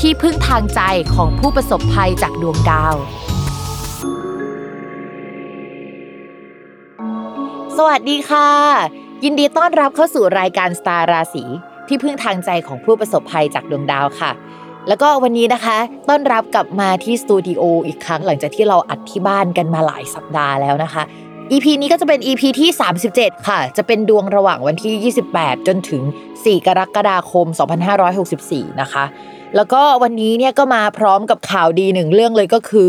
ที่พึ่งทางใจของผู้ประสบภัยจากดวงดาว สวัสดีค่ะ ยินดีต้อนรับเข้าสู่รายการสตาร์ราศีที่พึ่งทางใจของผู้ประสบภัยจากดวงดาวค่ะ แล้วก็วันนี้นะคะ ต้อนรับกลับมาที่สตูดิโออีกครั้งหลังจากที่เราอัดที่บ้านกันมาหลายสัปดาห์แล้วนะคะ EP นี้ก็จะเป็น EP ที่ 37 ค่ะ จะเป็นดวงระหว่างวันที่ 28 จนถึง 4 กรกฎาคม 2564 นะคะ แล้วก็วันนี้เนี่ยก็มาพร้อมกับข่าวดีหนึ่งเรื่องเลยก็คือ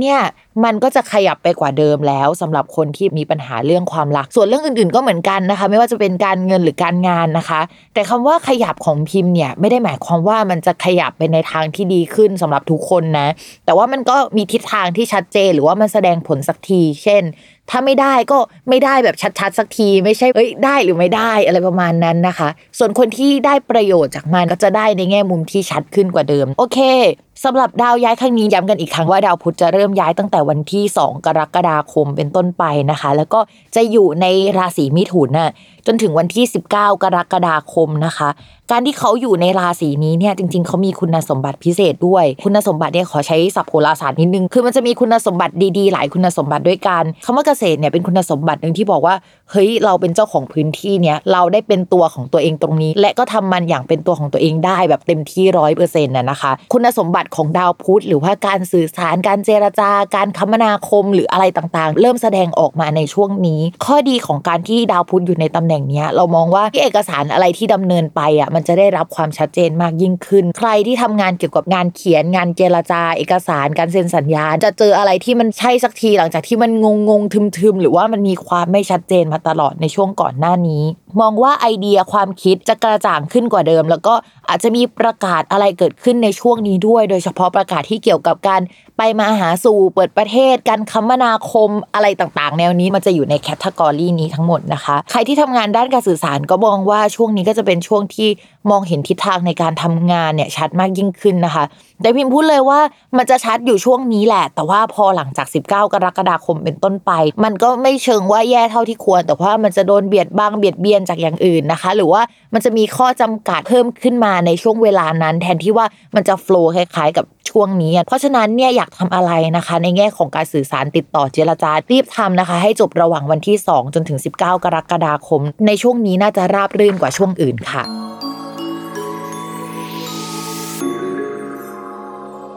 เนี่ยมันก็จะขยับไปกว่าเดิมแล้วสำหรับคนที่มีปัญหาเรื่องความรัก ส่วนเรื่องอื่นๆก็เหมือนกันนะคะ ไม่ว่าจะเป็นการเงินหรือการงานนะคะ แต่คำว่าขยับของพิมพ์เนี่ยไม่ได้หมายความว่ามันจะขยับไปในทางที่ดีขึ้นสำหรับทุกคนนะ แต่ว่ามันก็มีทิศทางที่ชัดเจนหรือว่ามันแสดงผลสักที เช่น ถ้าไม่ได้ก็ไม่ได้แบบชัดๆสักที ไม่ใช่เอ้ยได้หรือไม่ได้อะไรประมาณนั้นนะคะ ส่วนคนที่ได้ประโยชน์จากมันก็จะได้ในแง่มุมที่ชัดขึ้นกว่าเดิม โอเคสำหรับดาวย้ายครั้งนี้ย้ำกันอีกครั้งว่าดาวพุธจะเริ่มย้ายตั้งแต่วันที่ 2 กรกฎาคมเป็นต้นไปนะคะ แล้วก็จะอยู่ในราศีมิถุนน่ะจนถึงวันที่ 19 กรกฎาคมนะคะการที่เขาอยู่ในราศีนี้เนี่ยจริง ๆเขามีคุณสมบัติพิเศษด้วย คุณสมบัติเนี่ยขอใช้ศัพท์โหราศาสตร์นิดนึง คือมันจะมีคุณสมบัติดีๆ หลายคุณสมบัติด้วยกันคำว่าเกษตรเนี่ยเป็นคุณสมบัติหนึ่งที่บอกว่าเฮ้ยเราเป็นเจ้าของพื้นที่เนี่ยเราได้เป็นตัวของตัวเองตรงนี้ และก็ทำมันอย่างเป็นตัวของตัวเองได้แบบเต็มที่ร้อยเปอร์เซ็นต์น่ะนะคะ คุณสมบัติของดาวพุธหรือว่าการสื่อสารการเจรจาการคมนาคมหรืออะไรต่างๆ เริ่มแสดงออกมาในช่วงนี้ ข้อดีของการที่ดาวพุธอยู่ในตำแหน่งเนี้ยเรามองว่าที่เอกสารอะไรที่ดำเนินไปอะมันจะได้รับความชัดเจนมากยิ่งขึ้น ใครที่ทำงานเกี่ยวกับงานเขียนงานเจรจา เอกสารการเซ็นสัญญาจะเจออะไรที่มันใช่สักทีหลังจากที่มันงงงทึมๆหรือว่ามันมีความไม่ชัดเจนมาตลอดในช่วงก่อนหน้านี้ มองว่าไอเดียความคิดจะกระจ่างขึ้นกว่าเดิม แล้วก็อาจจะมีประกาศอะไรเกิดขึ้นในช่วงนี้ด้วย โดยเฉพาะประกาศที่เกี่ยวกับการไปมาหาสู่เปิดประเทศ การคมนาคมอะไรต่างๆ แนวนี้มันจะอยู่ในแคตตากรีนี้ทั้งหมดนะคะ ใครที่ทำงานด้านการสื่อสารก็มองว่าช่วงนี้ก็จะเป็นช่วงที่ มองเห็นทิศทางในการทำงานเนี่ยชัดมากยิ่งขึ้นนะคะ แต่พิมพ์พูดเลยว่ามันจะชัดอยู่ช่วงนี้แหละ แต่ว่าพอหลังจาก 19 กรกฎาคมเป็นต้นไป มันก็ไม่เชิงว่าแย่เท่าที่ควร แต่ว่ามันจะโดนเบียดบ้างเบียดเบียนจากอย่างอื่นนะคะ หรือว่ามันจะมีข้อจำกัดเพิ่มขึ้นมาในช่วงเวลานั้น แทนที่ว่ามันจะโฟล์คล้ายๆ กับช่วงนี้ เพราะฉะนั้นเนี่ยอยากทำอะไรนะคะ ในแง่ของการสื่อสารติดต่อเจรจารีบทำนะคะ ให้จบระหว่างวันที่ 2 จนถึง 19 กรกฎาคม ในช่วงนี้น่าจะราบรื่นกว่าช่วงอื่นค่ะ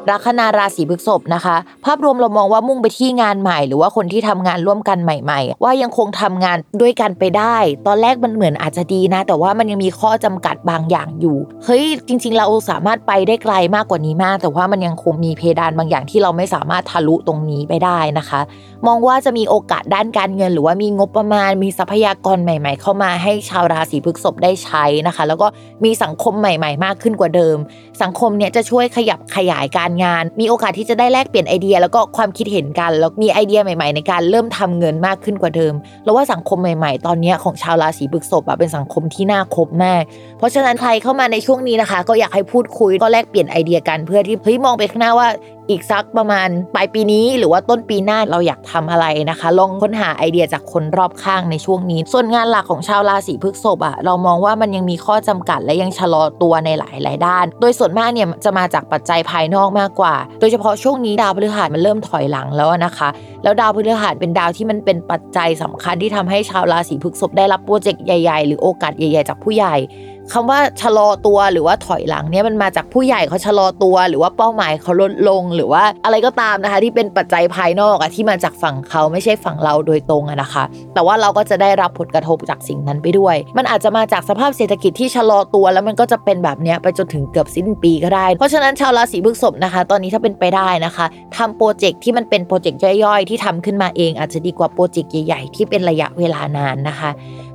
ลัคนาราศีพฤษภนะคะ ภาพรวมเรามองว่ามุ่งไปที่งานใหม่ หรือว่าคนที่ทำงานร่วมกันใหม่ ๆ ว่ายังคงทำงานด้วยกันไปได้ ตอนแรกมันเหมือนอาจจะดีนะ แต่ว่ามันยังมีข้อจำกัดบางอย่างอยู่เฮ้ยจริง ๆ เราสามารถไปได้ไกลมากกว่านี้มาก แต่ว่ามันยังคงมีเพดานบางอย่างที่เราไม่สามารถทะลุตรงนี้ไปได้นะคะ มองว่าจะมีโอกาสด้านการเงิน หรือว่ามีงบประมาณ มีทรัพยากรใหม่ ๆ เข้ามาให้ชาวราศีพฤษภได้ใช้นะคะ แล้วก็มีสังคมใหม่ ๆ มากขึ้นกว่าเดิม สังคมเนี่ยจะช่วยขยับขยายการงาน มีโอกาสที่จะได้แลกเปลี่ยนไอเดีย แล้วก็ความคิดเห็นกัน แล้วมีไอเดียใหม่ ๆ ในการเริ่มทำเงินมากขึ้นกว่าเดิม แล้วว่าสังคมใหม่ ๆ ตอนนี้ของชาวราศีพฤษภอะเป็นสังคมที่น่าคบมาก เพราะฉะนั้นใครเข้ามาในช่วงนี้นะคะ ก็อยากให้พูดคุยก็แลกเปลี่ยนไอเดียกันเพื่อที่เฮ้ยมองไปข้างหน้าว่า อีกสักประมาณปลายปีนี้ หรือว่าต้นปีหน้าเราอยากทำอะไรนะคะ ลองค้นหาไอเดียจากคนรอบข้างในช่วงนี้ ส่วนงานหลักของชาวราศีพฤษภอะเรามองว่ามันยังมีข้อจำกัดและยังชะลอตัวในหลายหลายด้าน โดยส่วนมากเนี่ยจะมาจากปัจจัยภายนอกมากกว่า โดยเฉพาะช่วงนี้ดาวพฤหัสมันเริ่มถอยหลังแล้วนะคะ แล้วดาวพฤหัสเป็นดาวที่มันเป็นปัจจัยสำคัญที่ทำให้ชาวราศีพฤษภได้รับโปรเจกต์ใหญ่ ๆ หรือโอกาสใหญ่ ๆ จากผู้ใหญ่ คำว่าชะลอตัวหรือว่าถอยหลังเนี่ยมันมาจากผู้ใหญ่เขาชะลอตัว หรือว่าเป้าหมายเขาลดลง หรือว่าอะไรก็ตามนะคะ ที่เป็นปัจจัยภายนอกอะที่มาจากฝั่งเขาไม่ใช่ฝั่งเราโดยตรงอะนะคะ แต่ว่าเราก็จะได้รับผลกระทบจากสิ่งนั้นไปด้วย มันอาจจะมาจากสภาพเศรษฐกิจที่ชะลอตัว แล้วมันก็จะเป็นแบบนี้ไปจนถึงเกือบสิ้นปีก็ได้ เพราะฉะนั้นชาวราศีพฤษภนะคะ ตอนนี้ถ้าเป็นไปได้นะคะทำโปรเจกต์ที่มันเป็นโปรเจกต์ย่อยๆ ที่ทำขึ้นมาเอง อาจจะดีกว่าโปรเจกต์ใหญ่ๆที่เป็นระยะเวลานานนะคะ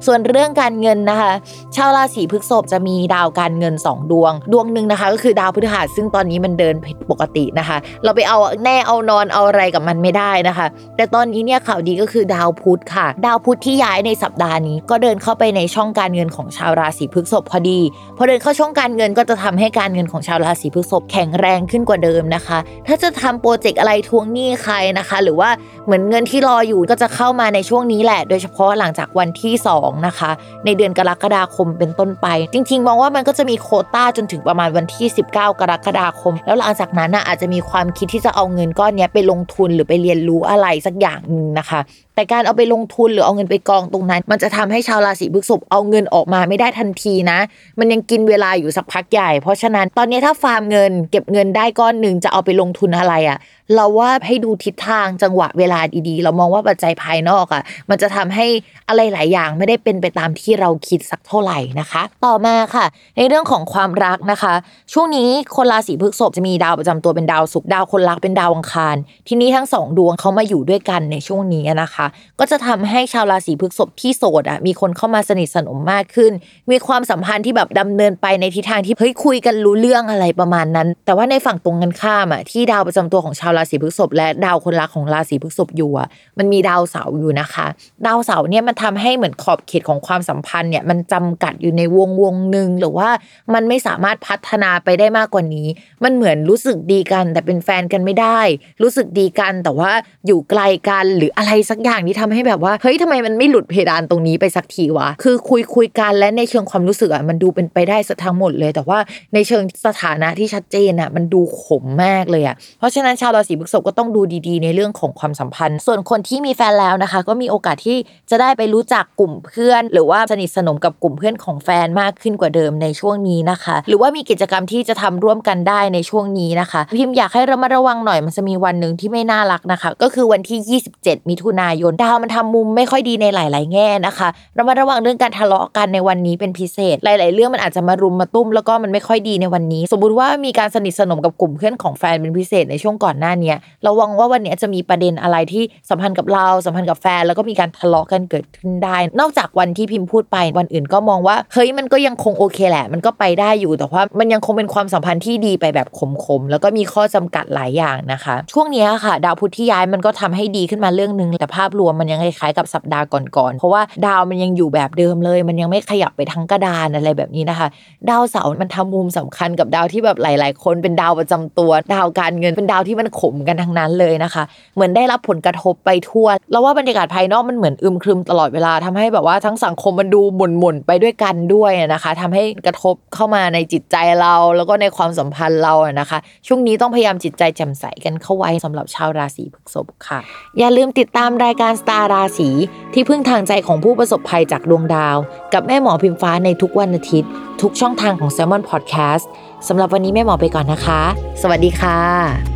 ส่วนเรื่องการเงินนะคะ ชาวราศีพฤษภจะมีดาวการเงิน 2 ดวง ดวงหนึ่งนะคะ ก็คือดาวพฤหัสซึ่งตอนนี้มันเดินผิดปกตินะคะ เราไปเอาแน่เอานอนเอาอะไรกับมันไม่ได้นะคะ แต่ตอนนี้เนี่ยข่าวดีก็คือดาวพุธค่ะ ดาวพุธที่ย้ายในสัปดาห์นี้ ก็เดินเข้าไปในช่องการเงินของชาวราศีพฤษภพอดีพอเดินเข้าช่องการเงินก็จะทำให้การเงินของชาวราศีพฤษภแข็งแรงขึ้นกว่าเดิมนะคะ ถ้าจะทำโปรเจกต์อะไรทวงหนี้ใครนะคะ หรือว่าเหมือนเงินที่รออยู่ก็จะเข้ามาในช่วงนี้แหละ โดยเฉพาะหลังจากวันที่2นะคะในเดือนกรกฎาคมเป็นต้นไปจริง ๆ มองว่ามันก็จะมีโคต้าจนถึงประมาณวันที่ 19 กรกฎาคม แล้วหลังจากนั้นน่ะอาจจะมีความคิดที่จะเอาเงินก้อนนี้ไปลงทุนหรือไปเรียนรู้อะไรสักอย่างหนึ่งนะคะแต่การเอาไปลงทุนหรือเอาเงินไปกองตรงนั้น มันจะทำให้ชาวราศีพฤษภเอาเงินออกมาไม่ได้ทันทีนะ มันยังกินเวลาอยู่สักพักใหญ่ เพราะฉะนั้นตอนนี้ถ้าฟาร์มเงิน เก็บเงินได้ก้อนหนึ่งจะเอาไปลงทุนอะไรอะ่ะ เราว่าให้ดูทิศทางจังหวะเวลาดีๆ เรามองว่าปัจจัยภายนอกอะ่ะ มันจะทำให้อะไรหลายอย่างไม่ได้เป็นไปตามที่เราคิดสักเท่าไหร่นะคะ ต่อมาค่ะ ในเรื่องของความรักนะคะ ช่วงนี้คนราศีพฤษภจะมีดาวประจำตัวเป็นดาวศุกร์ดาวคนรักเป็นดาวอังคาร ทีนี้ทั้งสองดวงเขามาอยู่ด้วยกันในช่วงนี้นะคะ ก็จะทำให้ชาวราศีพฤษภที่โสดอะมีคนเข้ามาสนิทสนมมากขึ้น มีความสัมพันธ์ที่แบบดำเนินไปในทิศทางที่เฮ้ยคุยกันรู้เรื่องอะไรประมาณนั้น แต่ว่าในฝั่งตรงกันข้ามอะที่ดาวประจำตัวของชาวราศีพฤษภและดาวคนรักของราศีพฤษภอยู่อะมันมีดาวเสาร์อยู่นะคะ ดาวเสาร์เนี่ยมันทำให้เหมือนขอบเขตของความสัมพันธ์เนี่ยมันจำกัดอยู่ในวงวงหนึ่งหรือว่ามันไม่สามารถพัฒนาไปได้มากกว่านี้ มันเหมือนรู้สึกดีกัน แต่เป็นแฟนกันไม่ได้ รู้สึกดีกันแต่ว่าอยู่ไกลกันหรืออะไรสักอย่างที่ทำให้แบบว่าเฮ้ยทำไมมันไม่หลุดเพดานตรงนี้ไปสักทีวะคือคุยคุยกันและในเชิงความรู้สึกอะมันดูเป็นไปได้สัทั้งหมดเลย แต่ว่าในเชิงสถานะที่ชัดเจนอะมันดูขมมากเลยอะเพราะฉะนั้นชาวราศีพฤษภก็ต้องดูดีๆ ในเรื่องของความสัมพันธ์ ส่วนคนที่มีแฟนแล้วนะคะ ก็มีโอกาสที่จะได้ไปรู้จักกลุ่มเพื่อน หรือว่าสนิทสนมกับกลุ่มเพื่อนของแฟนมากขึ้นกว่าเดิมในช่วงนี้นะคะ หรือว่ามีกิจกรรมที่จะทำร่วมกันได้ในช่วงนี้นะคะ พิมพ์อยากให้ระมัดระวังหน่อยมันจะมีวันหนึ่งที่ไม่น่ารักนะคะ ก็คือวันที่ 27 มิถุนายนดาวมันทำมุมไม่ค่อยดีในหลาย ๆ แง่นะคะระมัดระวังเรื่องการทะเลาะกันในวันนี้เป็นพิเศษ หลาย ๆ เรื่องมันอาจจะมารุมมาตุ้มแล้วก็มันไม่ค่อยดีในวันนี้ สมมุติว่ามีการสนิทสนมกับกลุ่มเพื่อนของแฟนเป็นพิเศษในช่วงก่อนหน้านี้ระวังว่าวันนี้จะมีประเด็นอะไรที่สัมพันธ์กับเราสัมพันธ์กับแฟนแล้วก็มีการทะเลาะกันเกิดขึ้นได้ นอกจากวันที่พิมพ์พูดไปวันอื่นก็มองว่าเฮ้ยมันก็ยังคงโอเคแหละ มันก็ไปได้อยู่แต่ว่ามันยังคงเป็นความสัมพันธ์ที่ดีไปแบบขมๆแล้วก็มีข้อจำกัดหลายอย่างนะคะ ช่วงนี้ค่ะ ดาวพุธที่ย้ายมันก็ทำให้ดีขึ้นมาเรื่องนึงแต่ภาพรวมมันยังคล้ายๆกับสัปดาห์ก่อนๆเพราะว่าดาวมันยังอยู่แบบเดิมเลย มันยังไม่ขยับไปทั้งกระดานอะไรแบบนี้นะคะ ดาวเสาร์มันทำมุมสำคัญกับดาวที่แบบหลาย ๆ คนเป็นดาวประจำตัว ดาวการเงินเป็นดาวที่มันขมกันทั้งนั้นเลยนะคะ เหมือนได้รับผลกระทบไปทั่วแล้วว่าบรรยากาศภายนอกมันเหมือนอึมครึมตลอดเวลาทำให้แบบว่าทั้งสังคมมันดูหม่นๆไปด้วยกันด้วยนะนะคะทำให้กระทบเข้ามาในจิตใจเรา แล้วก็ในความสัมพันธ์เราอะนะคะ ช่วงนี้ต้องพยายามจิตใจแจ่มใสกันเข้าไว้สำหรับชาวราศีพฤษภค่ะ อย่าลืมติดตามรายการสตาร์ราศีที่พึ่งทางใจของผู้ประสบภัยจากดวงดาว กับแม่หมอพิมฟ้าในทุกวันอาทิตย์ ทุกช่องทางของ s ซ l m o n Podcast สำหรับวันนี้แม่หมอไปก่อนนะคะ สวัสดีค่ะ